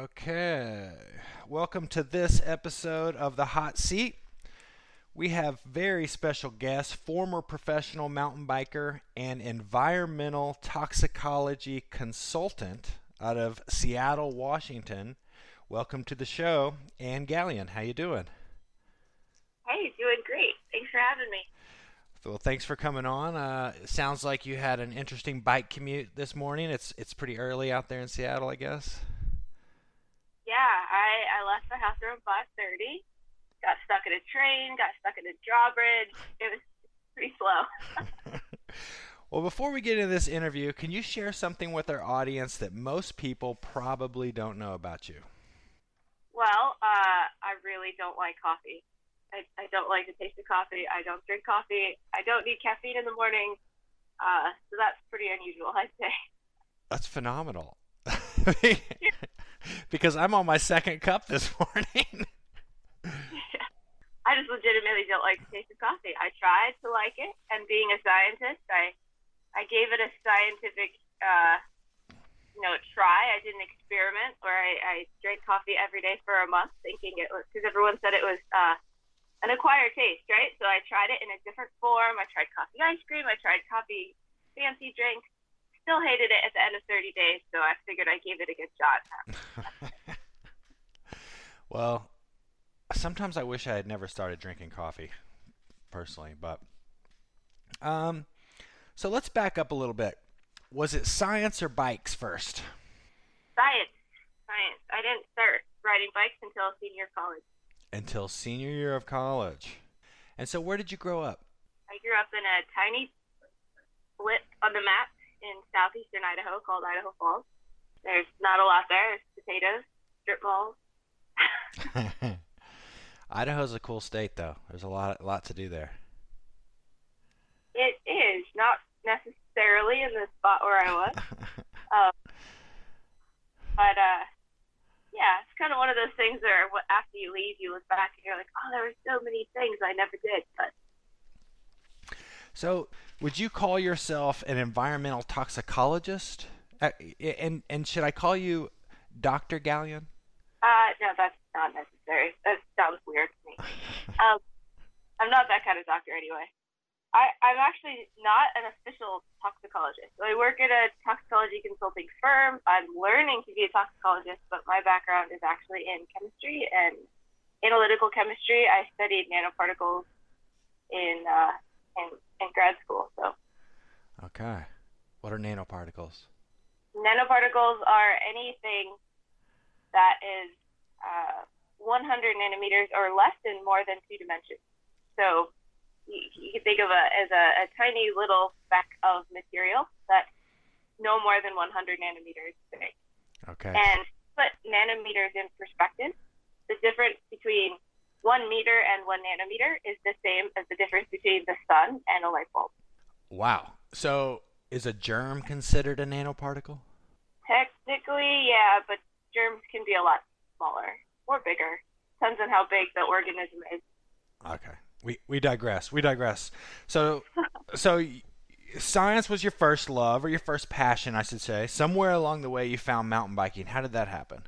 Okay. Welcome to this episode of The Hot Seat. We have very special guest, former professional mountain biker and environmental toxicology consultant out of Seattle, Washington. Welcome to the show, Ann Gallion. How you doing? Hey, doing great. Thanks for having me. Well, thanks for coming on. Uh, sounds like you had an interesting bike commute this morning. It's it's pretty early out there in Seattle, I guess. Yeah, I, I left the house around five thirty. Got stuck in a train. Got stuck in a drawbridge. It was pretty slow. well, before we get into this interview, can you share something with our audience that most people probably don't know about you? Well, uh, I really don't like coffee. I, I don't like the taste of coffee. I don't drink coffee. I don't need caffeine in the morning. Uh, so that's pretty unusual, I'd say. That's phenomenal. because I'm on my second cup this morning. I just legitimately don't like the taste of coffee. I tried to like it, and being a scientist, I I gave it a scientific uh, you know try. I did an experiment where I, I drank coffee every day for a month, thinking it was because everyone said it was uh, an acquired taste, right? So I tried it in a different form. I tried coffee ice cream. I tried coffee fancy drinks. Still hated it at the end of 30 days, so I figured I gave it a good shot. well, sometimes I wish I had never started drinking coffee, personally, but um, so let's back up a little bit. Was it science or bikes first? Science, science. I didn't start riding bikes until senior college until senior year of college. And so, where did you grow up? I grew up in a tiny split on the map in southeastern Idaho called Idaho Falls. There's not a lot there. There's potatoes, strip malls. Idaho's a cool state, though. There's a lot, a lot to do there. It is not necessarily in the spot where I was, um, but uh, yeah, it's kind of one of those things where after you leave, you look back and you're like, oh, there were so many things I never did. But so, would you call yourself an environmental toxicologist? Uh, and and should I call you Doctor Gallion? Uh, no, that's not necessary. That sounds weird to me. um, I'm not that kind of doctor anyway. I, I'm actually not an official toxicologist. So I work at a toxicology consulting firm. I'm learning to be a toxicologist, but my background is actually in chemistry and analytical chemistry. I studied nanoparticles in uh, in, in grad school. So. Okay, what are nanoparticles? Nanoparticles are anything that is uh, 100 nanometers or less in more than two dimensions. So you, you can think of it as a, a tiny little speck of material that's no more than 100 nanometers big. Okay. And put nanometers in perspective, the difference between one meter and one nanometer is the same as the difference between the sun and a light bulb. Wow. So is a germ considered a nanoparticle? Technically, yeah, but germs can be a lot smaller or bigger. Depends on how big the organism is. Okay we we digress. We digress. So so science was your first love or your first passion, I should say. Somewhere along the way, you found mountain biking. How did that happen?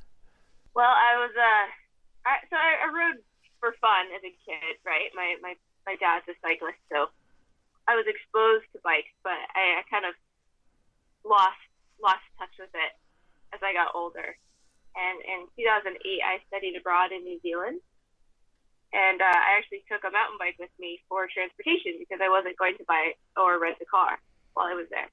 Well, I was uh, I, so I, I rode for fun as a kid, right? My my my dad's a cyclist, so I was exposed to bikes, but I, I kind of lost lost touch with it as I got older. And in 2008, I studied abroad in New Zealand, and uh, I actually took a mountain bike with me for transportation because I wasn't going to buy or rent a car while I was there.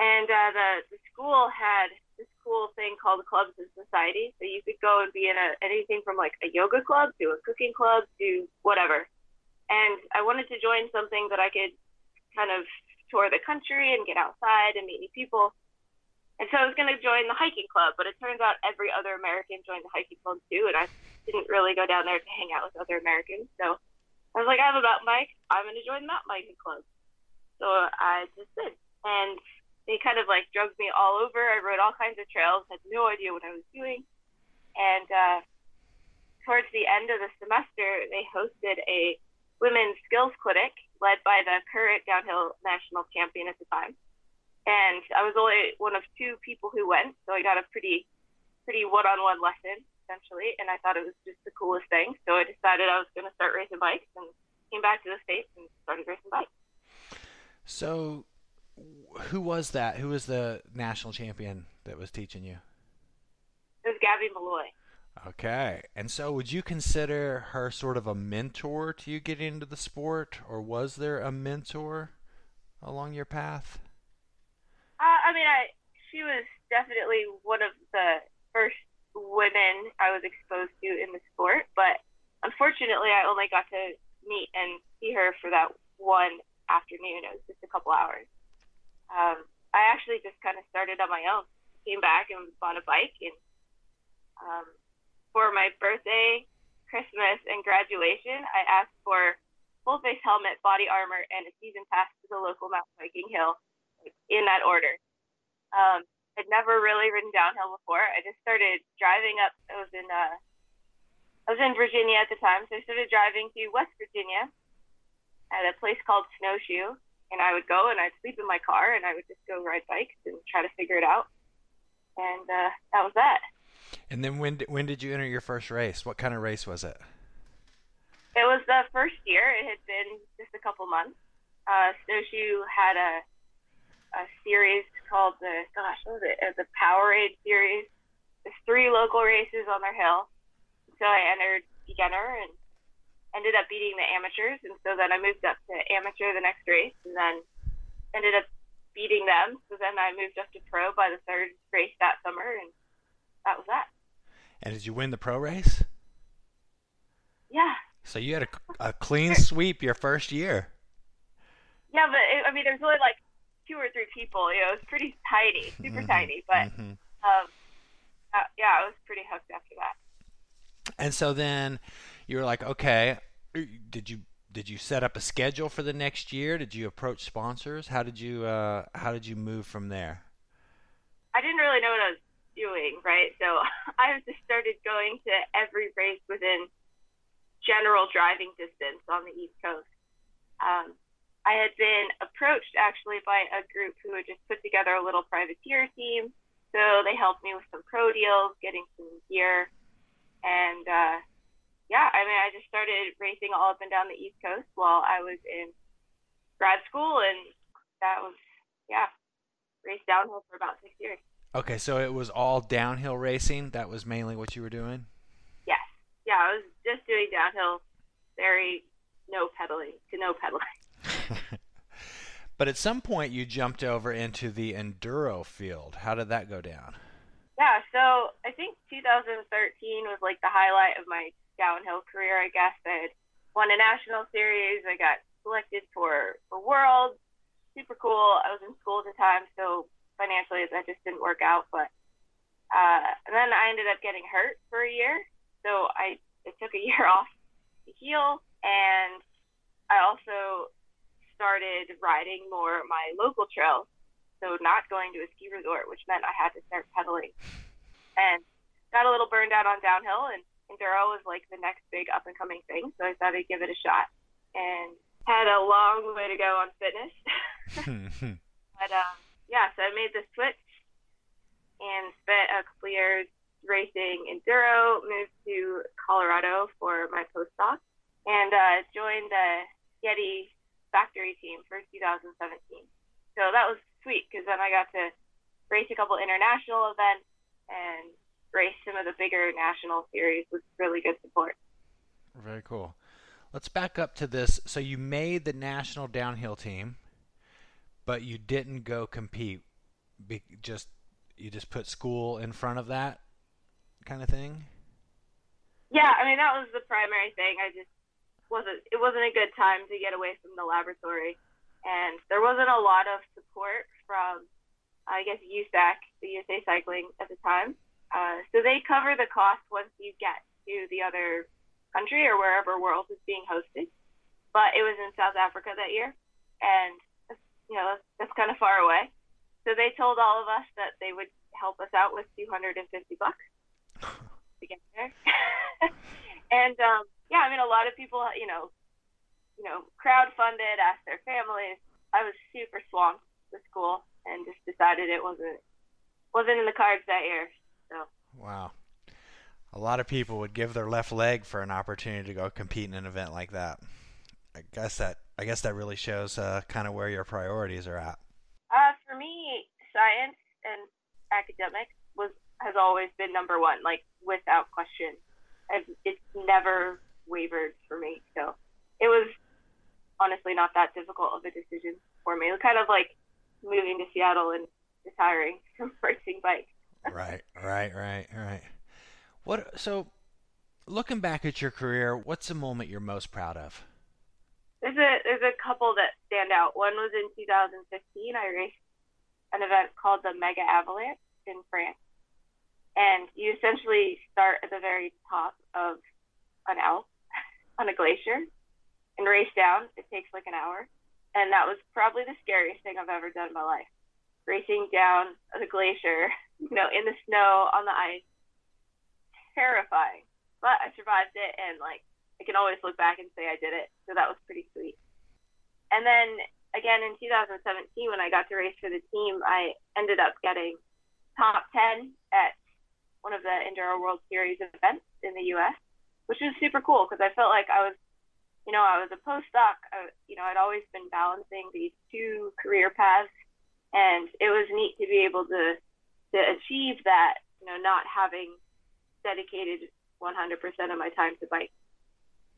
And uh, the the school had this cool thing called clubs and society, so you could go and be in a, anything from like a yoga club to a cooking club to whatever. And I wanted to join something that I could kind of tour the country and get outside and meet new people. And so I was going to join the hiking club, but it turns out every other American joined the hiking club too, and I didn't really go down there to hang out with other Americans. So I was like, I have a mountain bike. I'm going to join the mountain biking club. So I just did, and they kind of like drugged me all over. I rode all kinds of trails, had no idea what I was doing, and uh, towards the end of the semester, they hosted a women's skills clinic led by the current downhill national champion at the time and I was only one of two people who went, so I got a pretty pretty one-on-one lesson essentially, and I thought it was just the coolest thing. So I decided I was going to start racing bikes and came back to the states and started racing bikes. So, who was that? Who was the national champion that was teaching you? It was Gabby Malloy. Okay. And so would you consider her sort of a mentor to you getting into the sport, or was there a mentor along your path? Uh, I mean, I she was definitely one of the first women I was exposed to in the sport, but unfortunately, I only got to meet and see her for that one afternoon. It was just a couple hours. Um, I actually just kind of started on my own. Came back and bought a bike, and um, for my birthday, Christmas, and graduation, I asked for full face helmet, body armor, and a season pass to the local mountain biking hill, in that order. Um, I'd never really ridden downhill before. I just started driving up. I was in uh, I was in Virginia at the time, so I started driving to West Virginia at a place called Snowshoe, and I would go and I'd sleep in my car and I would just go ride bikes and try to figure it out. And uh, that was that. And then when when did you enter your first race? What kind of race was it? It was the first year. It had been just a couple months. Uh, Snowshoe had a a series called the gosh, what was it? Uh, the Powerade series. There's three local races on their hill. So I entered beginner and ended up beating the amateurs, and so then I moved up to amateur the next race, and then ended up beating them. So then I moved up to pro by the third race that summer, and that was that. And did you win the pro race? Yeah. So you had a, a clean sweep your first year. Yeah, but it, I mean, there's only like two or three people. You know, it was pretty tiny, super mm-hmm. tiny. But mm-hmm. um, uh, yeah, I was pretty hooked after that. And so then you were like, okay, did you did you set up a schedule for the next year? Did you approach sponsors? How did you uh, how did you move from there? I didn't really know what I was doing, right? So I just started going to every race within general driving distance on the East Coast. Um, I had been approached actually by a group who had just put together a little privateer team. So they helped me with some pro deals, getting some gear. And uh, yeah, I mean, I just started racing all up and down the East Coast while I was in grad school. And that was, yeah, raced downhill for about six years. Okay, so it was all downhill racing. That was mainly what you were doing? Yes. Yeah, I was just doing downhill, very no pedaling to no pedaling. but at some point, you jumped over into the enduro field. How did that go down? Yeah, so I think 2013 was like the highlight of my downhill career. I guess I had won a national series. I got selected for for Worlds. Super cool. I was in school at the time, so financially that just didn't work out. But uh, and then I ended up getting hurt for a year, so I, I took a year off to heal, and I also started riding more my local trails, so not going to a ski resort, which meant I had to start pedaling. And got a little burned out on downhill, and enduro was like the next big up and coming thing, so I thought I'd give it a shot. And had a long way to go on fitness. but um, yeah, so I made the switch and spent a couple years racing enduro, moved to Colorado for my postdoc, and uh, joined the Yeti factory team for 2017. So that was sweet because then I got to race a couple international events and race some of the bigger national series with really good support. Very cool. Let's back up to this. So you made the national downhill team, but you didn't go compete. Be, just you just put school in front of that kind of thing. Yeah, I mean that was the primary thing. I just wasn't it wasn't a good time to get away from the laboratory, and there wasn't a lot of support from I guess USAC, the USA Cycling at the time. Uh, so they cover the cost once you get to the other country or wherever World is being hosted. But it was in South Africa that year, and you know that's, that's kind of far away. So they told all of us that they would help us out with 250 bucks to get there. and um, yeah, I mean, a lot of people, you know, you know, crowdfunded, asked their families. I was super swamped with school and just decided it wasn't wasn't in the cards that year. So Wow. A lot of people would give their left leg for an opportunity to go compete in an event like that. I guess that I guess that really shows uh, kind of where your priorities are at. Uh, for me, science and academics was has always been number one, like without question. I've, it's never wavered for me. So it was honestly not that difficult of a decision for me. It was kind of like moving to Seattle and retiring from racing bikes. Right, right, right, right. What? So, looking back at your career, what's the moment you're most proud of? There's a there's a couple that stand out. One was in 2015. I raced an event called the Mega Avalanche in France, and you essentially start at the very top of an Alp on a glacier and race down. It takes like an hour, and that was probably the scariest thing I've ever done in my life. Racing down the glacier, you know, in the snow on the ice, terrifying. But I survived it, and like I can always look back and say I did it. So that was pretty sweet. And then again in 2017, when I got to race for the team, I ended up getting top 10 at one of the Enduro World Series events in the U.S., which was super cool because I felt like I was, you know, I was a postdoc. I, you know, I'd always been balancing these two career paths, and it was neat to be able to to achieve that. You know, not having dedicated 100% of my time to bike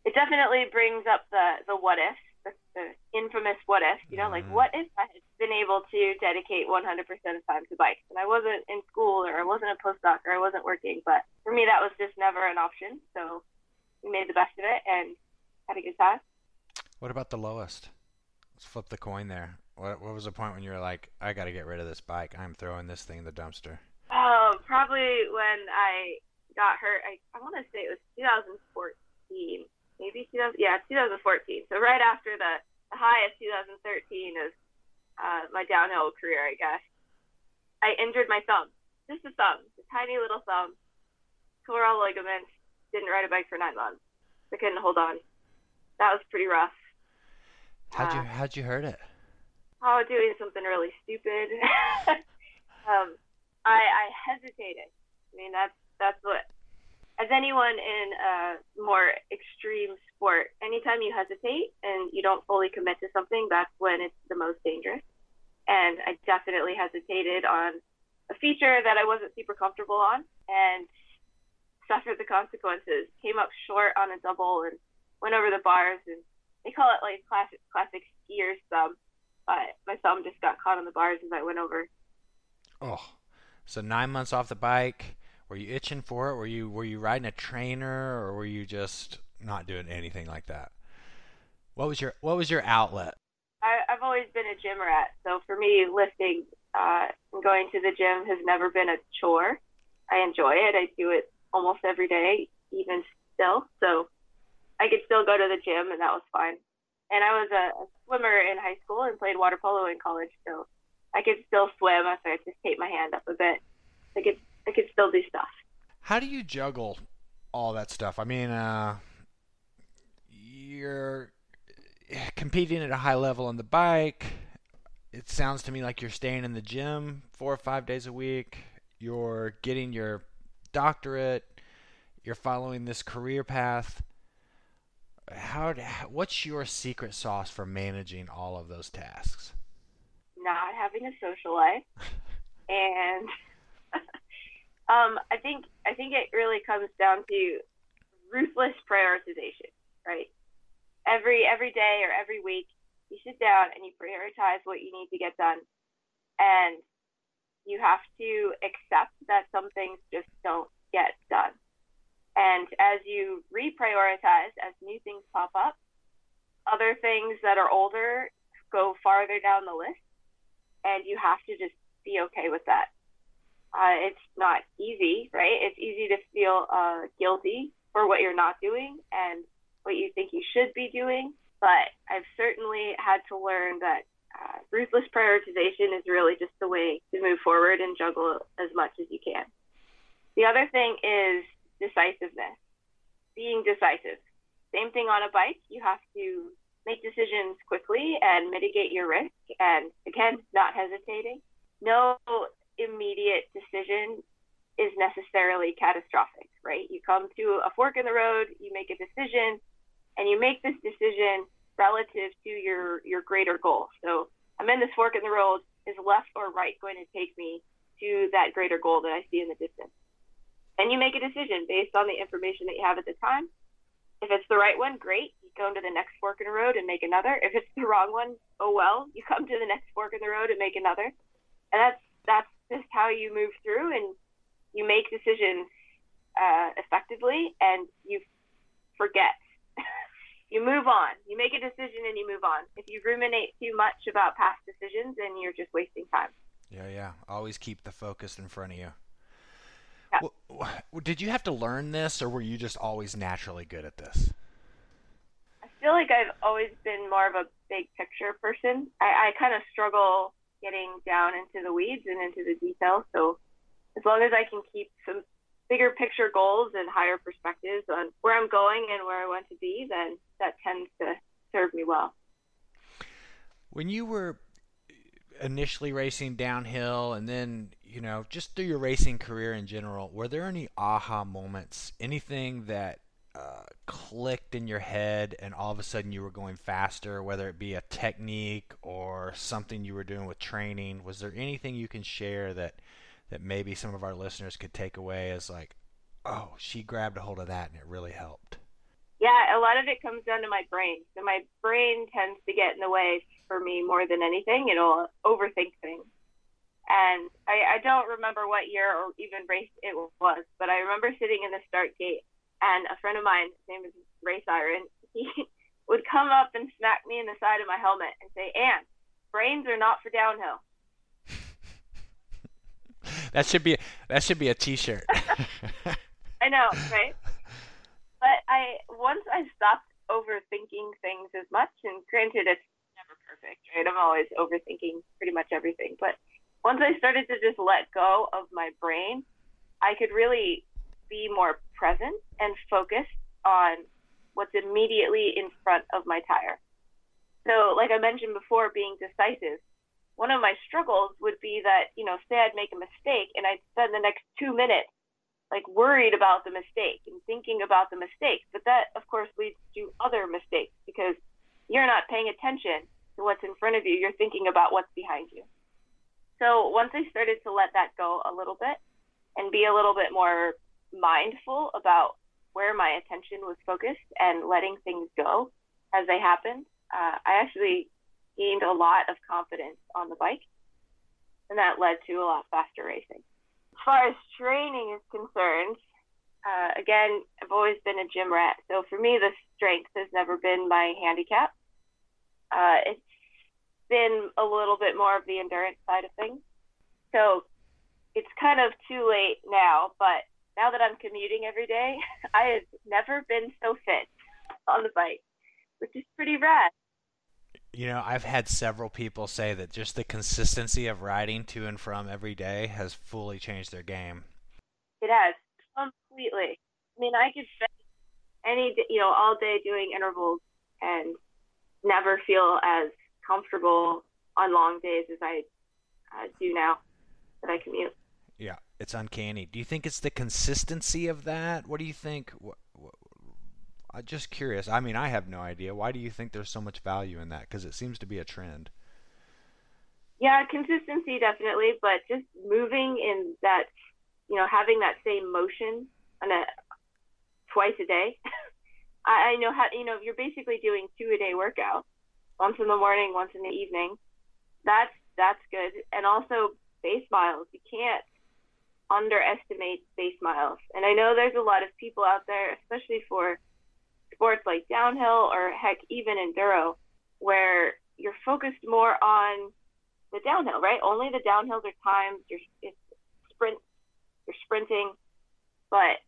it definitely brings up the the what if, the, the infamous what if. You know, mm-hmm. like what if I had been able to dedicate 100% of time to bikes and I wasn't in school or I wasn't a postdoc or I wasn't working. But for me, that was just never an option. So we made the best of it and had a good time. What about the lowest? Let's flip the coin there. What what was the point when you were like, I got to get rid of this bike. I'm throwing this thing in the dumpster. Oh, probably when I got hurt. I I want to say it was 2014 maybe 2000, yeah, 2014. So right after the, the high of 2013 is uh, my downhill career, I guess. I injured my thumb, just a thumb, a tiny little thumb, tore all ligaments, didn't ride a bike for nine months. I couldn't hold on. That was pretty rough. How'd you uh, How'd you hurt it? Oh, doing something really stupid. um, I I hesitated. I mean, that's that's what as anyone in a more extreme sport, anytime you hesitate and you don't fully commit to something, that's when it's the most dangerous. And I definitely hesitated on a feature that I wasn't super comfortable on and suffered the consequences. Came up short on a double and went over the bars and they call it like classic classic skier's thumb. But my thumb just got caught on the bars as I went over. Oh, so nine months off the bike were you itching for it? Were you were you riding a trainer, or were you just not doing anything like that? What was your What was your outlet? I, I've always been a gym rat, so for me, lifting uh, and going to the gym has never been a chore. I enjoy it. I do it almost every day, even still. So I could still go to the gym, and that was fine. And I was a, a swimmer in high school and played water polo in college, so I could still swim if I just tape my hand up a bit. I could I could still do stuff. How do you juggle all that stuff? I mean, uh, you're competing at a high level on the bike. It sounds to me like you're staying in the gym four or five days a week. You're getting your doctorate. You're following this career path. How? What's your secret sauce for managing all of those tasks? Not having a social life and Um, I think I think it really comes down to ruthless prioritization, right? Every every day or every week, you sit down and you prioritize what you need to get done, and you have to accept that some things just don't get done. And as you reprioritize, as new things pop up, other things that are older go farther down the list, and you have to just be okay with that uh, it's not easy, right? It's easy to feel uh, guilty for what you're not doing and what you think you should be doing. But I've certainly had to learn that uh, ruthless prioritization is really just the way to move forward and juggle as much as you can. The other thing is decisiveness, being decisive. Same thing on a bike. You have to make decisions quickly and mitigate your risk. And again, not hesitating. No immediate decision is necessarily catastrophic, right? You come to a fork in the road, you make a decision, and you make this decision relative to your your greater goal. So I'm in this fork in the road. Is left or right going to take me to that greater goal that I see in the distance? And you make a decision based on the information that you have at the time. If it's the right one, great. You go into the next fork in the road and make another. If it's the wrong one, oh well. You come to the next fork in the road and make another. And that's that's just how you move through and you make decisions uh, effectively and you forget. you move on. You make a decision and you move on. If you ruminate too much about past decisions, then you're just wasting time. Yeah, yeah. Always keep the focus in front of you. Yeah. Well, did you have to learn this, or were you just always naturally good at this? I feel like I've always been more of a big picture person. I, I kind of struggle getting down into the weeds and into the details. So as long as I can keep some bigger picture goals and higher perspectives on where I'm going and where I want to be, then that tends to serve me well. When you were initially racing downhill and then, you know, just through your racing career in general, were there any aha moments, anything that uh, clicked in your head and all of a sudden you were going faster, whether it be a technique or something you were doing with training? Was there anything you can share that that maybe some of our listeners could take away as like, oh, she grabbed a hold of that and it really helped? Yeah, a lot of it comes down to my brain. So my brain tends to get in the way for me more than anything. It'll overthink things. And I, I don't remember what year or even race it was, but I remember sitting in the start gate and a friend of mine, his name is Ray Siren, he would come up and smack me in the side of my helmet and say, Ann, brains are not for downhill. that should be that should be a T-shirt. I know, right? But I once I stopped overthinking things as much, and granted, it's perfect, right? I'm always overthinking pretty much everything. But once I started to just let go of my brain, I could really be more present and focused on what's immediately in front of my tire. So, like I mentioned before, being decisive, one of my struggles would be that, you know, say I'd make a mistake and I'd spend the next two minutes like worried about the mistake and thinking about the mistake. But that, of course, leads to other mistakes because you're not paying attention to what's in front of you. You're thinking about what's behind you. So once I started to let that go a little bit and be a little bit more mindful about where my attention was focused and letting things go as they happened, uh, I actually gained a lot of confidence on the bike, and that led to a lot faster racing. As far as training is concerned, uh, again, I've always been a gym rat, so for me, the strength has never been my handicap. Uh, it's been a little bit more of the endurance side of things. So it's kind of too late now, but now that I'm commuting every day, I have never been so fit on the bike, which is pretty rad. You know, I've had several people say that just the consistency of riding to and from every day has fully changed their game. It has completely. I mean, I could spend any you know all day doing intervals and never feel as comfortable on long days as I uh, do now that I commute. Yeah, it's uncanny. Do you think it's the consistency of that? What do you think? What, what, I'm just curious. I mean, I have no idea. Why do you think there's so much value in that? Because it seems to be a trend. Yeah, consistency definitely, but just moving in that, you know, having that same motion on a twice a day. I, I know how you know you're basically doing two a day workouts, once in the morning, once in the evening. That's that's good, and also base miles. You can't underestimate base miles. And I know there's a lot of people out there, especially for sports like downhill or heck, even enduro, where you're focused more on the downhill, right? Only the downhills are timed. You're it's sprint, you're sprinting, but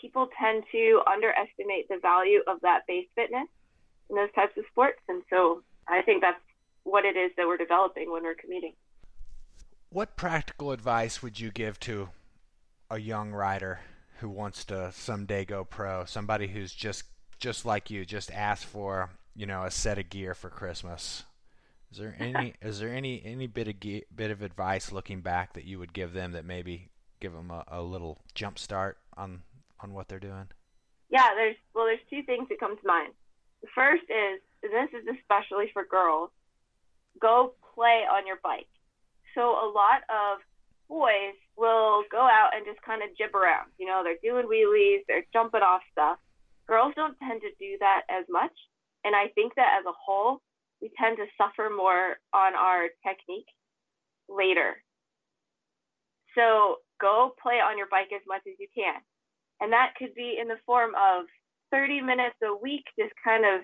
people tend to underestimate the value of that base fitness in those types of sports, and so I think that's what it is that we're developing when we're commuting. What practical advice would you give to a young rider who wants to someday go pro? Somebody who's just just like you, just asked for you know a set of gear for Christmas. Is there any is there any any bit of ge- bit of advice looking back that you would give them that maybe give them a, a little jump start on on what they're doing? Yeah, there's well, there's two things that come to mind. The first is, this is especially for girls, go play on your bike. So a lot of boys will go out and just kind of jib around. You know, they're doing wheelies, they're jumping off stuff. Girls don't tend to do that as much. And I think that as a whole, we tend to suffer more on our technique later. So go play on your bike as much as you can. And that could be in the form of 30 minutes a week, just kind of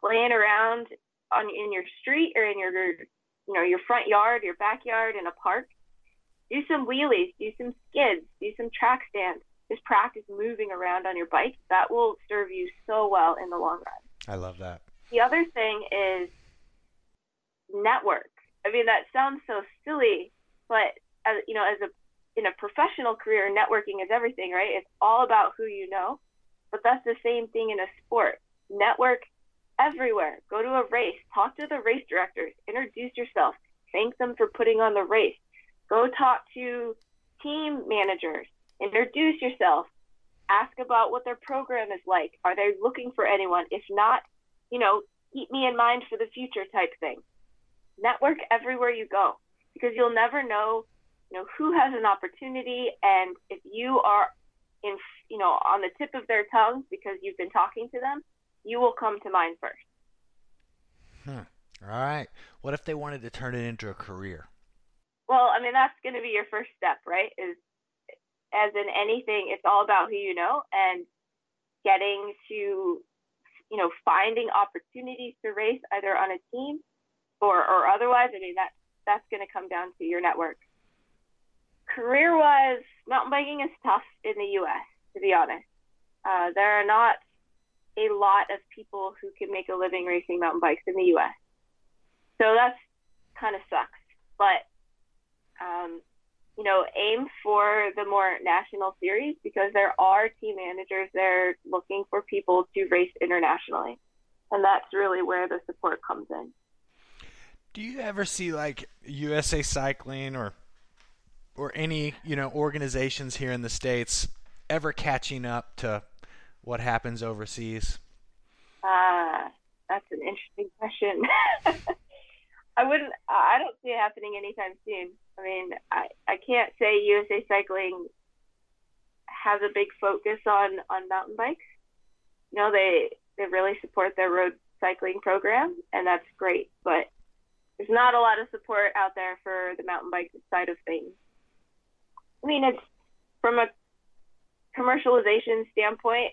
playing around on in your street or in your you know your front yard, your backyard, in a park. Do some wheelies, do some skids, do some track stands. Just practice moving around on your bike. That will serve you so well in the long run. I love that. The other thing is network. I mean, that sounds so silly, but as, you know, as a in a professional career, networking is everything, right? It's all about who you know. But that's the same thing in a sport. Network everywhere. Go to a race, talk to the race directors, introduce yourself, thank them for putting on the race. Go talk to team managers, introduce yourself, ask about what their program is like. Are they looking for anyone? If not, you know, keep me in mind for the future type thing. Network everywhere you go because you'll never know, you know, who has an opportunity and if you are you know, on the tip of their tongue because you've been talking to them, you will come to mind first. Hmm. All right. What if they wanted to turn it into a career? Well, I mean, that's going to be your first step, right? Is as in anything, it's all about who you know and getting to, you know, finding opportunities to race either on a team or, or otherwise. I mean, that that's going to come down to your network. Career wise, mountain biking is tough in the U.S., to be honest. Uh, there are not a lot of people who can make a living racing mountain bikes in the U.S. So that's kind of sucks. But um, you know, aim for the more national series because there are team managers there looking for people to race internationally. And that's really where the support comes in. Do you ever see like USA Cycling or or any, you know, organizations here in the states ever catching up to what happens overseas? Uh, that's an interesting question. I wouldn't. I don't see it happening anytime soon. I mean, I, I can't say USA Cycling has a big focus on on mountain bikes. You know, they they really support their road cycling program, and that's great. But there's not a lot of support out there for the mountain bike side of things. I mean, it's from a commercialization standpoint.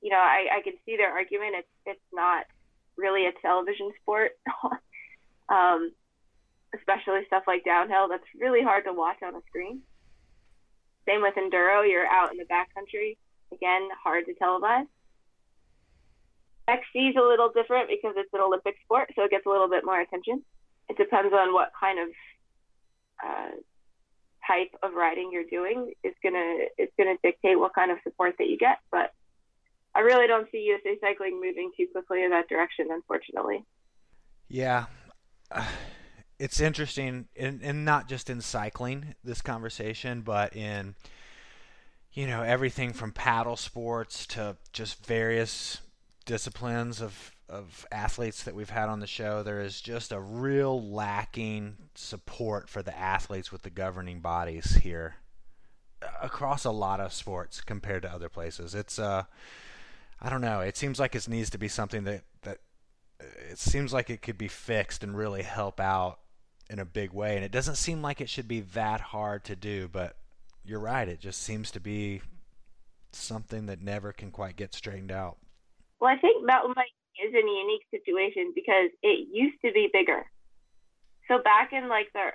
You know, I, I can see their argument. It's it's not really a television sport. um, especially stuff like downhill. That's really hard to watch on a screen. Same with enduro. You're out in the backcountry. Again, hard to televise. XC is a little different because it's an Olympic sport, so it gets a little bit more attention. It depends on what kind of uh, type of riding you're doing. is gonna it's gonna dictate what kind of support that you get. But I really don't see USA Cycling moving too quickly in that direction, unfortunately. Yeah. It's interesting, and, and not just in cycling, this conversation, but in, you know, everything from paddle sports to just various disciplines of, of athletes that we've had on the show. There is just a real lacking support for the athletes with the governing bodies here across a lot of sports compared to other places. It's, uh, I don't know. It seems like it needs to be something that, that it seems like it could be fixed and really help out in a big way. And it doesn't seem like it should be that hard to do, but you're right. It just seems to be something that never can quite get straightened out. Well, I think mountain biking is in a unique situation because it used to be bigger. So back in like the,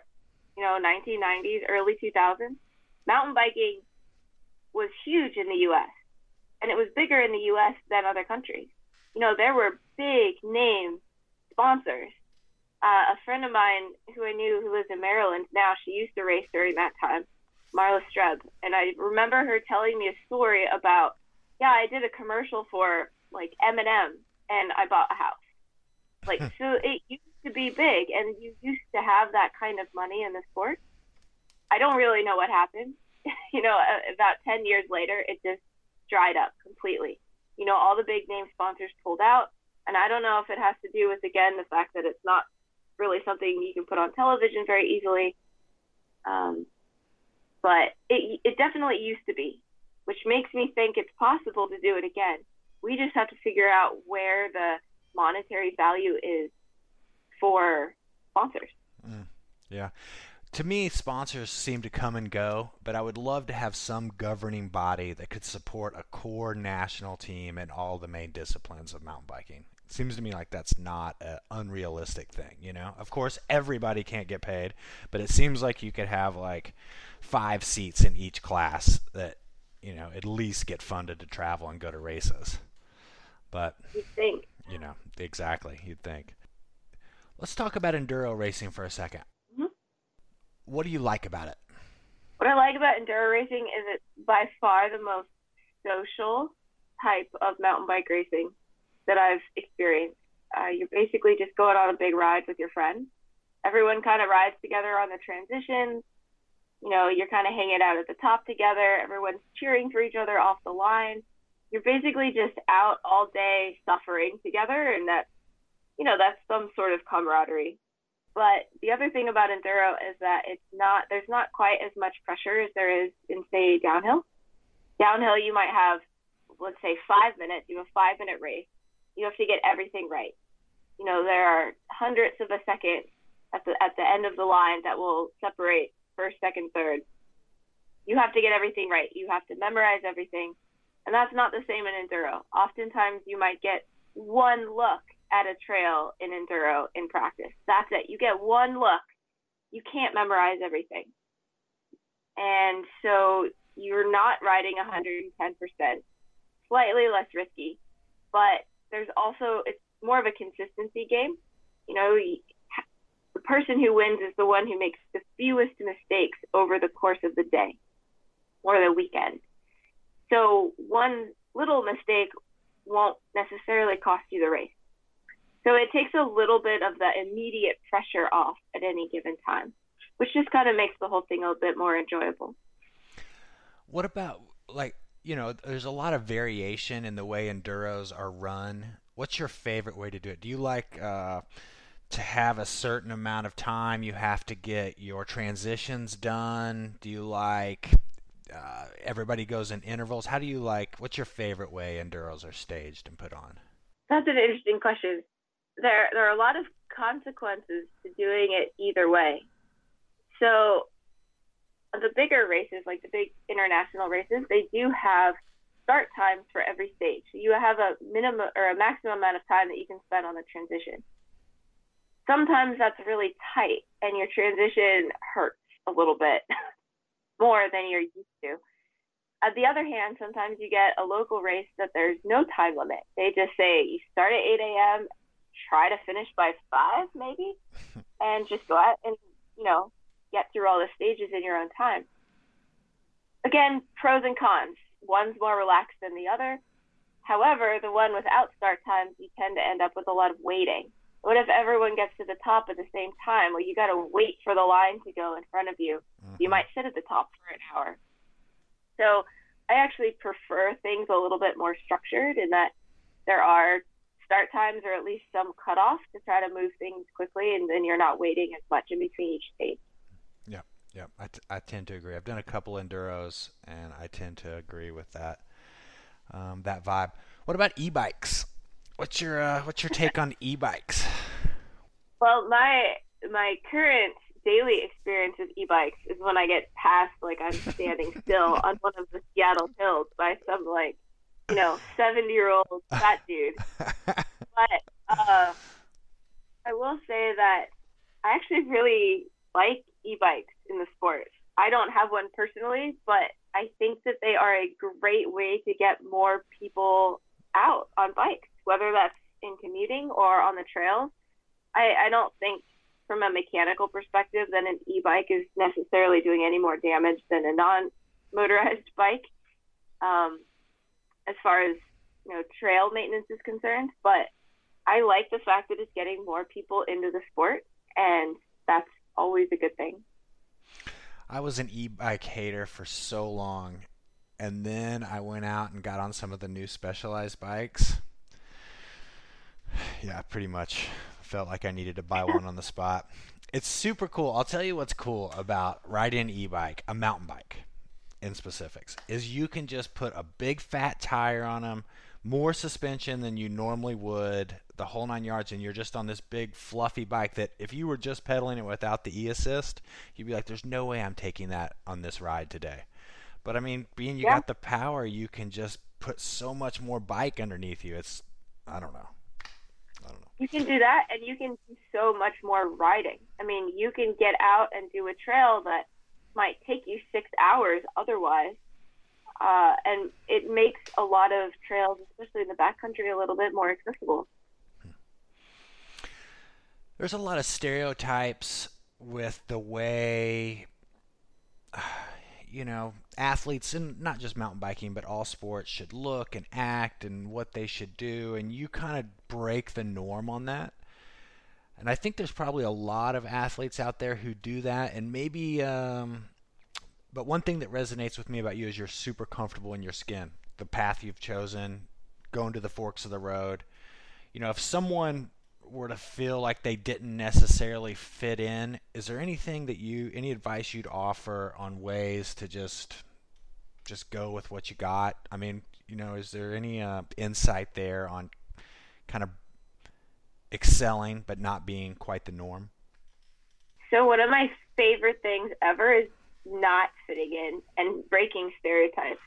you know, 1990s, early 2000s, mountain biking was huge in the U.S. and it was bigger in the U.S. than other countries you know, there were big name sponsors. Uh, a friend of mine who I knew who lives in Maryland now, she used to race during that time, Marla Streb. And I remember her telling me a story about, yeah, I did a commercial for like M&M and I bought a house. Like, so it used to be big and you used to have that kind of money in the sport. I don't really know what happened. you know, about 10 years later, it just dried up completely. You know, all the big name sponsors pulled out. And I don't know if it has to do with, again, the fact that it's not really something you can put on television very easily. Um, but it, it definitely used to be, which makes me think it's possible to do it again. We just have to figure out where the monetary value is for sponsors. Mm, yeah. To me, sponsors seem to come and go, but I would love to have some governing body that could support a core national team in all the main disciplines of mountain biking. It seems to me like that's not an unrealistic thing, you know? Of course, everybody can't get paid, but it seems like you could have like five seats in each class that, you know, at least get funded to travel and go to races. But, you think. You know, exactly, you'd think. Let's talk about enduro racing for a 2nd mm-hmm. What do you like about it? What I like about enduro racing is it's by far the most social type of mountain bike racing that I've experienced. Uh, you're basically just going on a big ride with your friends. Everyone kind of rides together on the transitions. You know, you're kind of hanging out at the top together. Everyone's cheering for each other off the line. You're basically just out all day suffering together, and that's, you know, that's some sort of camaraderie. But the other thing about enduro is that it's not, there's not quite as much pressure as there is in, say, downhill. Downhill, you might have, let's say, five minutes. You have a five minute race you have to get everything right. You know, there are hundredths of a second at the at the end of the line that will separate first, second, third. You have to get everything right. You have to memorize everything. And that's not the same in enduro. Oftentimes you might get one look at a trail in enduro in practice. That's it. You get one look. You can't memorize everything. And so you're not riding 110%, slightly less risky, but there's also it's more of a consistency game. You know, the person who wins is the one who makes the fewest mistakes over the course of the day or the weekend. So one little mistake won't necessarily cost you the race. So it takes a little bit of the immediate pressure off at any given time, which just kind of makes the whole thing a bit more enjoyable. What about like you know, there's a lot of variation in the way enduros are run. What's your favorite way to do it? Do you like uh, to have a certain amount of time you have to get your transitions done? Do you like uh, everybody goes in intervals? How do you like? What's your favorite way enduros are staged and put on? That's an interesting question. There, there are a lot of consequences to doing it either way. So the bigger races, like the big international races, they do have start times for every stage. You have a minimum or a maximum amount of time that you can spend on the transition. Sometimes that's really tight and your transition hurts a little bit more than you're used to. On the other hand, sometimes you get a local race that there's no time limit. They just say you start at 8 a.m., try to finish by 5 maybe, and just go out and, you know, get through all the stages in your own time. Again, pros and cons. One's more relaxed than the other. However, the one without start times, you tend to end up with a lot of waiting. What if everyone gets to the top at the same time? Well, you got to wait for the line to go in front of you. Mm-hmm. You might sit at the top for an hour. So I actually prefer things a little bit more structured in that there are start times or at least some cutoff to try to move things quickly, and then you're not waiting as much in between each stage. Yeah, yeah, I, t- I tend to agree. I've done a couple enduros, and I tend to agree with that um, that vibe. What about e-bikes? What's your uh, what's your take on e-bikes? Well, my my current daily experience with e-bikes is when I get past like I'm standing still on one of the Seattle hills by some like you know seventy year old fat dude. but uh, I will say that I actually really like e-bikes in the sport. I don't have one personally, but I think that they are a great way to get more people out on bikes, whether that's in commuting or on the trails. I, I don't think from a mechanical perspective that an e-bike is necessarily doing any more damage than a non-motorized bike um, as far as you know trail maintenance is concerned but i like the fact that it's getting more people into the sport and that's always a good thing I was an e-bike hater for so long, and then I went out and got on some of the new specialized bikes. Yeah, pretty much felt like I needed to buy one on the spot. It's super cool. I'll tell you what's cool about riding an e-bike, a mountain bike in specifics, is you can just put a big fat tire on them, more suspension than you normally would, the whole nine yards, and you're just on this big fluffy bike that if you were just pedaling it without the e-assist, you'd be like, "There's no way I'm taking that on this ride today." But I mean, being you Yeah. got the power, you can just put so much more bike underneath you. It's I don't know. You can do that, and you can do so much more riding. I mean, you can get out and do a trail that might take you six hours otherwise, uh, and it makes a lot of trails, especially in the backcountry, a little bit more accessible. There's a lot of stereotypes with the way you know athletes and not just mountain biking but all sports should look and act and what they should do and you kind of break the norm on that. And i think there's probably a lot of athletes out there who do that and maybe um, but one thing that resonates with me about you is you're super comfortable in your skin the path you've chosen going to the forks of the road. You know if someone were to feel like they didn't necessarily fit in, is there anything that you any advice you'd offer on ways to just just go with what you got? I mean, you know, is there any uh, insight there on kind of excelling but not being quite the norm? So one of my favorite things ever is not fitting in and breaking stereotypes.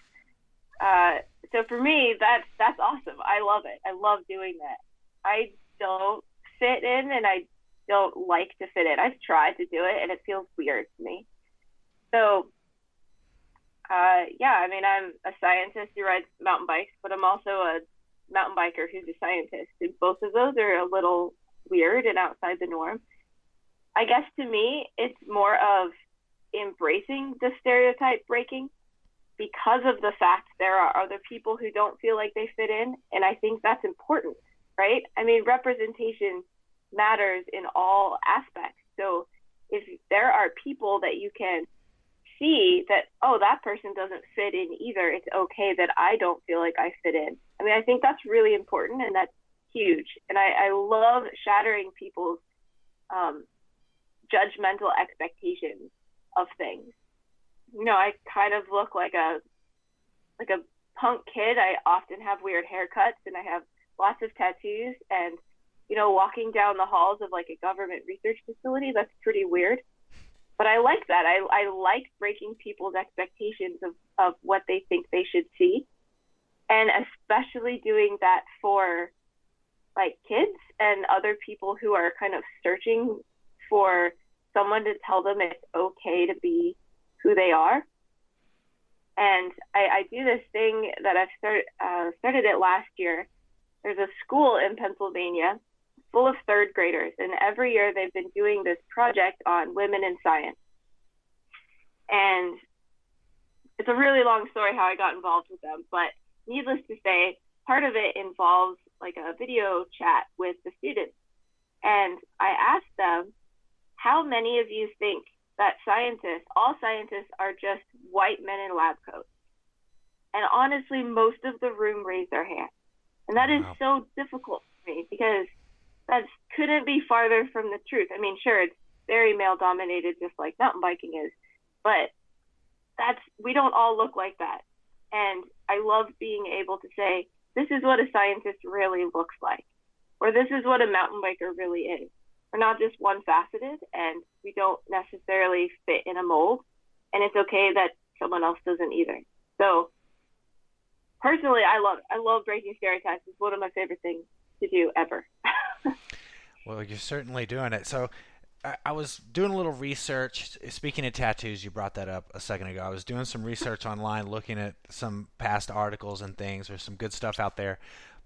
Uh, so for me, that's that's awesome. I love it. I love doing that. I don't fit in, and I don't like to fit in. I've tried to do it, and it feels weird to me. So, uh, yeah, I mean, I'm a scientist who rides mountain bikes, but I'm also a mountain biker who's a scientist, and both of those are a little weird and outside the norm. I guess to me, it's more of embracing the stereotype breaking because of the fact there are other people who don't feel like they fit in. And I think that's important, right? I mean, representation matters in all aspects. So if there are people that you can see that, oh, that person doesn't fit in either, it's okay that I don't feel like I fit in. I mean, I think that's really important and that's huge. And I, I love shattering people's um, judgmental expectations of things. You know, I kind of look like a like a punk kid. I often have weird haircuts and I have lots of tattoos and you know, walking down the halls of like a government research facility, that's pretty weird. But I like that. I I like breaking people's expectations of, of what they think they should see. And especially doing that for like kids and other people who are kind of searching for someone to tell them it's okay to be who they are. And I, I do this thing that I've started uh, started it last year. There's a school in Pennsylvania full of third graders, and every year they've been doing this project on women in science. And it's a really long story how I got involved with them, but needless to say, part of it involves like a video chat with the students. And I asked them, how many of you think that scientists, all scientists, are just white men in lab coats? And honestly, most of the room raised their hand. And that is Wow. so difficult for me because that couldn't be farther from the truth. I mean, sure, it's very male dominated, just like mountain biking is, but that's we don't all look like that. And I love being able to say, this is what a scientist really looks like, or this is what a mountain biker really is. We're not just one faceted, and we don't necessarily fit in a mold, and it's okay that someone else doesn't either. So, personally, I love I love breaking stereotypes. It's one of my favorite things to do ever. Well, you're certainly doing it. So, I, I was doing a little research. Speaking of tattoos, you brought that up a second ago. I was doing some research online, looking at some past articles and things. There's some good stuff out there.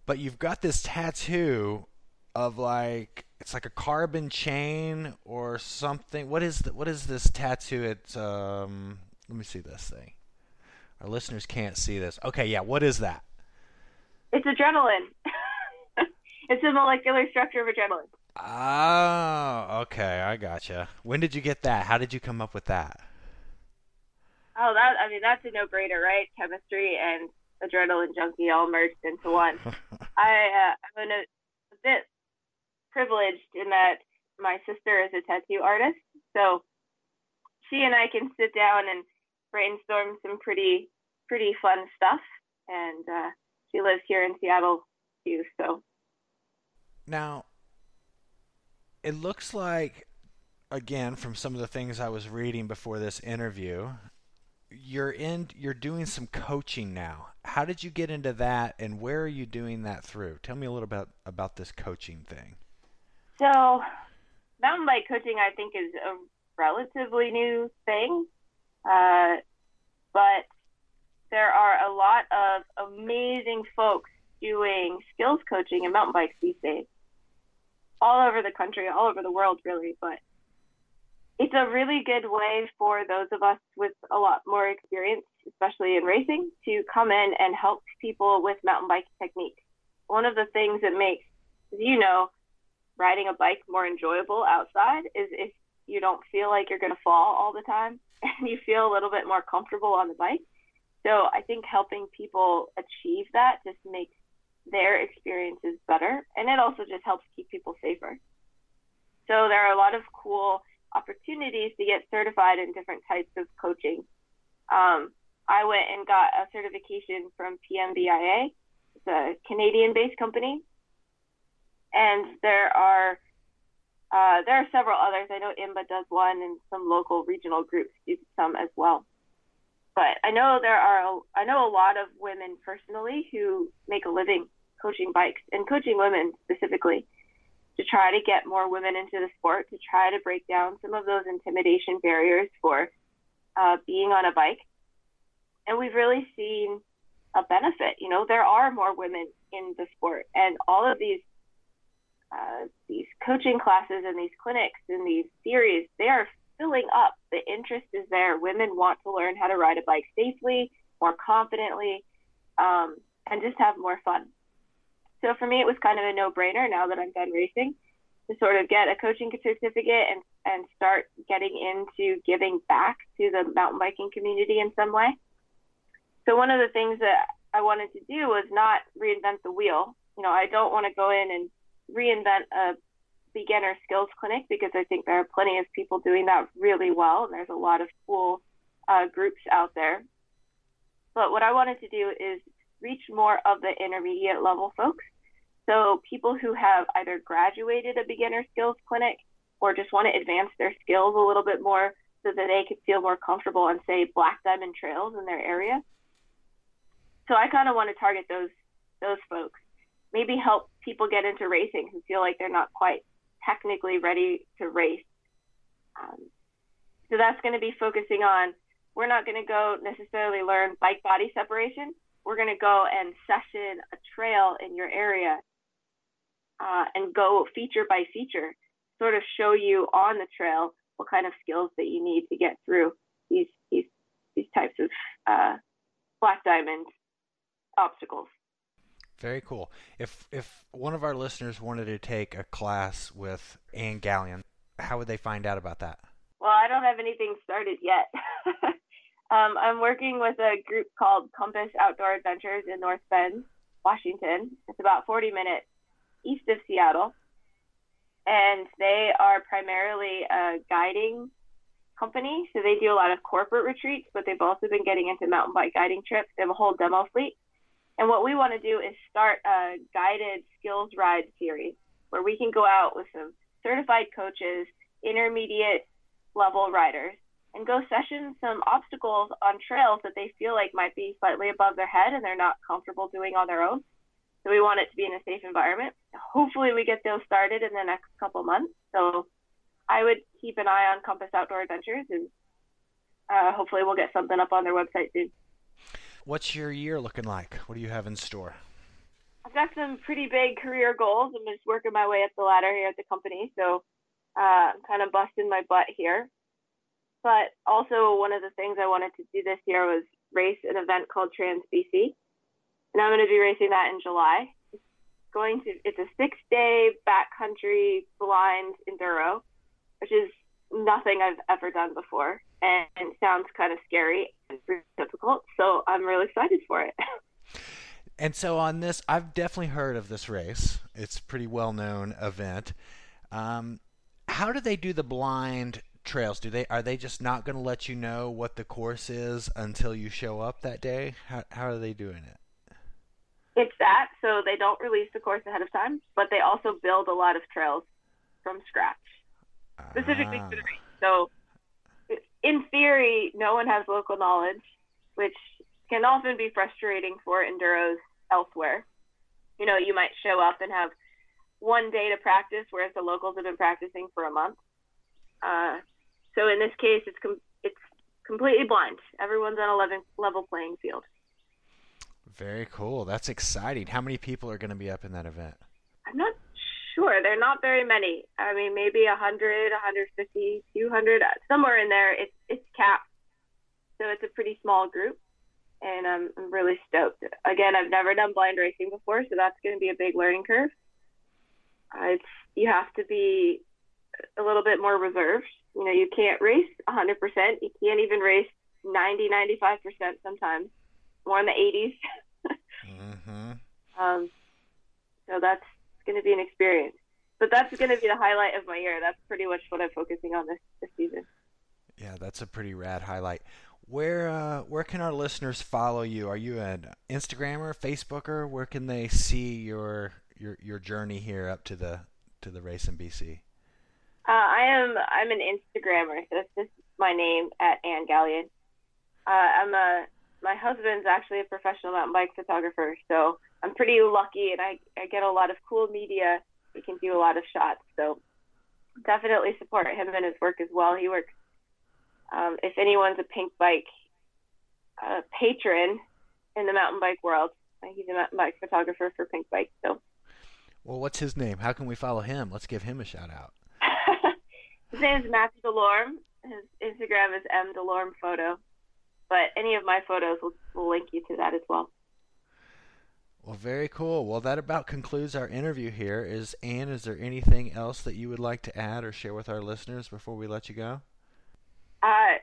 But you've got this tattoo of like it's like a carbon chain or something. What is the, what is this tattoo? It's um. Let me see this thing. Our listeners can't see this. Okay, yeah. What is that? It's adrenaline. it's a molecular structure of adrenaline. Oh, okay, I gotcha. When did you get that? How did you come up with that? Oh, that I mean that's a no-brainer, right? Chemistry and adrenaline junkie all merged into one. I uh, I'm a, a bit privileged in that my sister is a tattoo artist, so she and I can sit down and brainstorm some pretty pretty fun stuff. And uh, she lives here in Seattle too, so. Now, it looks like, again, from some of the things I was reading before this interview, you're in you're doing some coaching now. How did you get into that and where are you doing that through? Tell me a little bit about this coaching thing. So, mountain bike coaching I think is a relatively new thing. Uh, but there are a lot of amazing folks doing skills coaching and mountain bikes these days, all over the country, all over the world, really. But it's a really good way for those of us with a lot more experience, especially in racing, to come in and help people with mountain bike technique. One of the things that makes, you know, riding a bike more enjoyable outside is if you don't feel like you're going to fall all the time and you feel a little bit more comfortable on the bike. So I think helping people achieve that just makes their experiences better and it also just helps keep people safer. So there are a lot of cool opportunities to get certified in different types of coaching. Um, I went and got a certification from PMBIA. It's a Canadian based company. And there are uh, there are several others. I know IMBA does one, and some local regional groups do some as well. But I know there are I know a lot of women personally who make a living coaching bikes and coaching women specifically to try to get more women into the sport, to try to break down some of those intimidation barriers for uh, being on a bike. And we've really seen a benefit. You know, there are more women in the sport, and all of these uh, these coaching classes and these clinics and these series, they are filling up. The interest is there. Women want to learn how to ride a bike safely, more confidently, um, and just have more fun. So for me, it was kind of a no-brainer now that I'm done racing to sort of get a coaching certificate and, and start getting into giving back to the mountain biking community in some way. So one of the things that I wanted to do was not reinvent the wheel. You know, I don't want to go in and reinvent a beginner skills clinic because I think there are plenty of people doing that really well, and there's a lot of cool uh, groups out there. But what I wanted to do is reach more of the intermediate level folks. So people who have either graduated a beginner skills clinic or just want to advance their skills a little bit more so that they could feel more comfortable on say black diamond trails in their area. So I kind of want to target those those folks maybe help people get into racing who feel like they're not quite technically ready to race. Um, so that's going to be focusing on, we're not going to go necessarily learn bike body separation. We're going to go and session a trail in your area uh, and go feature by feature, sort of show you on the trail what kind of skills that you need to get through these, these, these types of uh, black diamond obstacles. Very cool. If if one of our listeners wanted to take a class with Anne Galyean, how would they find out about that? Well, I don't have anything started yet. um, I'm working with a group called Compass Outdoor Adventures in North Bend, Washington. It's about 40 minutes east of Seattle, and they are primarily a guiding company. So they do a lot of corporate retreats, but they've also been getting into mountain bike guiding trips. They have a whole demo fleet. And what we want to do is start a guided skills ride series where we can go out with some certified coaches, intermediate level riders, and go session some obstacles on trails that they feel like might be slightly above their head and they're not comfortable doing on their own. So we want it to be in a safe environment. Hopefully, we get those started in the next couple months. So I would keep an eye on Compass Outdoor Adventures and uh, hopefully we'll get something up on their website soon. What's your year looking like? What do you have in store? I've got some pretty big career goals. I'm just working my way up the ladder here at the company, so uh, I'm kind of busting my butt here. But also, one of the things I wanted to do this year was race an event called Trans BC, and I'm going to be racing that in July. It's going to it's a six day backcountry blind enduro, which is nothing I've ever done before, and, and sounds kind of scary difficult. So I'm really excited for it. And so on this, I've definitely heard of this race. It's a pretty well known event. Um, how do they do the blind trails? Do they are they just not going to let you know what the course is until you show up that day? How how are they doing it? It's that. So they don't release the course ahead of time, but they also build a lot of trails from scratch, specifically Ah. for the race. So in theory, no one has local knowledge, which can often be frustrating for enduros elsewhere. You know, you might show up and have one day to practice, whereas the locals have been practicing for a month. Uh, so in this case, it's com- it's completely blind. Everyone's on a level level playing field. Very cool. That's exciting. How many people are going to be up in that event? I'm not sure. They're not very many. I mean, maybe 100, 150, 200, somewhere in there. It's it's capped, so it's a pretty small group, and I'm, I'm really stoked. Again, I've never done blind racing before, so that's going to be a big learning curve. Uh, it's you have to be a little bit more reserved. You know, you can't race 100%. You can't even race 90, 95% sometimes, more in the 80s. Mm-hmm. Um, so that's going to be an experience. But that's going to be the highlight of my year. That's pretty much what I'm focusing on this, this season. Yeah, that's a pretty rad highlight. Where uh, where can our listeners follow you? Are you an Instagrammer, Facebooker? Where can they see your your your journey here up to the to the race in BC? Uh, I am I'm an Instagrammer. That's just my name at Ann Galyean. Uh, I'm a my husband's actually a professional mountain bike photographer, so I'm pretty lucky, and I I get a lot of cool media. He can do a lot of shots, so definitely support him and his work as well. He works. Um, if anyone's a Pinkbike uh, patron in the mountain bike world, uh, he's a mountain bike photographer for Pinkbike. So Well, what's his name? How can we follow him? Let's give him a shout out. his name is Matthew Delorme. His Instagram is m Delorme photo. But any of my photos will, will link you to that as well. Well, very cool. Well, that about concludes our interview here. Is Anne, is there anything else that you would like to add or share with our listeners before we let you go? Uh,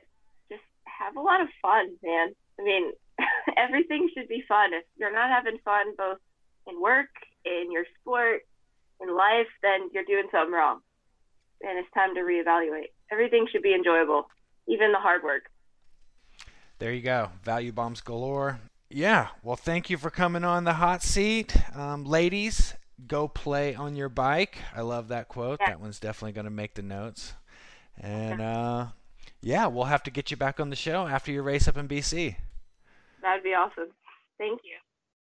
just have a lot of fun, man. I mean, everything should be fun. If you're not having fun, both in work, in your sport, in life, then you're doing something wrong. And it's time to reevaluate. Everything should be enjoyable, even the hard work. There you go. Value bombs galore. Yeah. Well, thank you for coming on the hot seat. Um, ladies, go play on your bike. I love that quote. Yeah. That one's definitely going to make the notes. And uh, yeah, we'll have to get you back on the show after your race up in BC. That'd be awesome. Thank you.